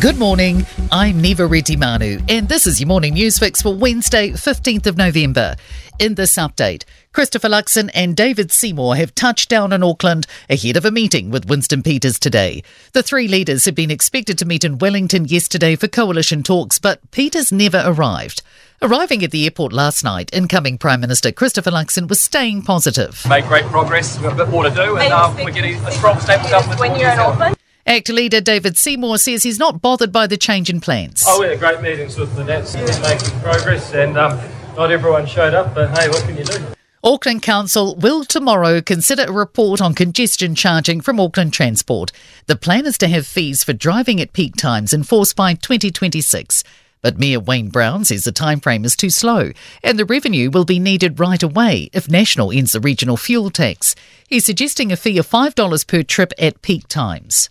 Good morning, I'm Niva Retimanu, and this is your morning news fix for Wednesday, 15th of November. In this update, Christopher Luxon and David Seymour have touched down in Auckland ahead of a meeting with Winston Peters today. The three leaders had been expected to meet in Wellington yesterday for coalition talks, but Peters never arrived. Arriving at the airport last night, incoming Prime Minister Christopher Luxon was staying positive. Made great progress, we've got a bit more to do, and um, we're getting a strong, stable government. When you're in Auckland? ACT leader David Seymour says he's not bothered by the change in plans. Oh, we had great meetings with the Nats, making progress, and um, not everyone showed up, but hey, what can you do? Auckland Council will tomorrow consider a report on congestion charging from Auckland Transport. The plan is to have fees for driving at peak times enforced by 2026. But Mayor Wayne Brown says the timeframe is too slow and the revenue will be needed right away if National ends the regional fuel tax. He's suggesting a fee of $5 per trip at peak times.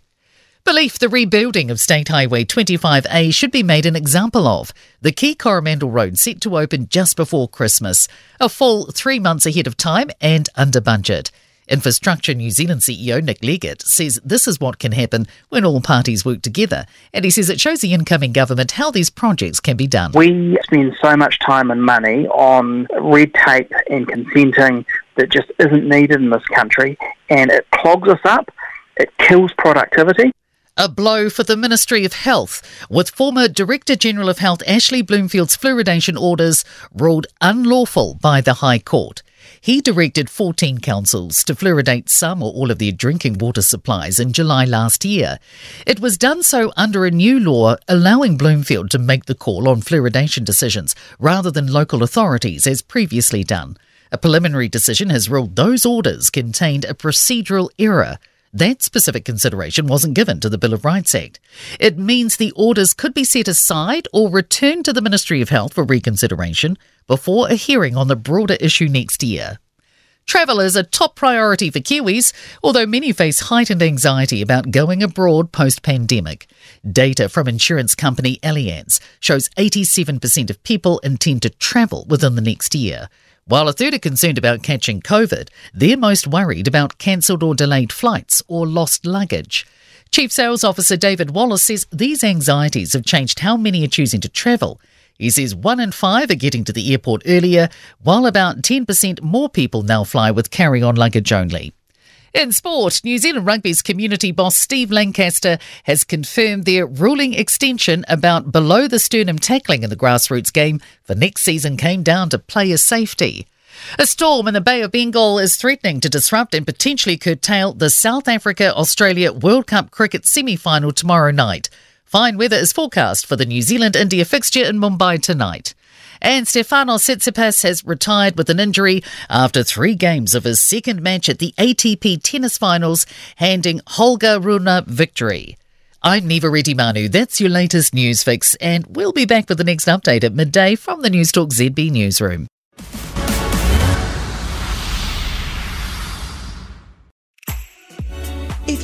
Belief the rebuilding of State Highway 25A should be made an example of. The key Coromandel Road set to open just before Christmas, a full three months ahead of time and under budget. Infrastructure New Zealand CEO Nick Leggett says this is what can happen when all parties work together, and he says it shows the incoming government how these projects can be done. We spend so much time and money on red tape and consenting that just isn't needed in this country, and it clogs us up, it kills productivity. A blow for the Ministry of Health, with former Director General of Health Ashley Bloomfield's fluoridation orders ruled unlawful by the High Court. He directed 14 councils to fluoridate some or all of their drinking water supplies in July last year. It was done so under a new law allowing Bloomfield to make the call on fluoridation decisions rather than local authorities as previously done. A preliminary decision has ruled those orders contained a procedural error. That specific consideration wasn't given to the Bill of Rights Act. It means the orders could be set aside or returned to the Ministry of Health for reconsideration before a hearing on the broader issue next year. Travel is a top priority for Kiwis, although many face heightened anxiety about going abroad post pandemic. Data from insurance company Allianz shows 87% of people intend to travel within the next year. While a third are concerned about catching COVID, they're most worried about cancelled or delayed flights or lost luggage. Chief Sales Officer David Wallace says these anxieties have changed how many are choosing to travel. He says one in five are getting to the airport earlier, while about 10% more people now fly with carry on luggage only. In sport, New Zealand Rugby's community boss Steve Lancaster has confirmed their ruling extension about below the sternum tackling in the grassroots game for next season came down to player safety. A storm in the Bay of Bengal is threatening to disrupt and potentially curtail the South Africa Australia World Cup cricket semi final tomorrow night. Fine weather is forecast for the New Zealand India fixture in Mumbai tonight. And Stefanos Tsitsipas has retired with an injury after three games of his second match at the ATP tennis finals, handing Holger Rune victory. I'm Niva Retimanu. That's your latest news fix, and we'll be back with the next update at midday from the Newstalk ZB newsroom.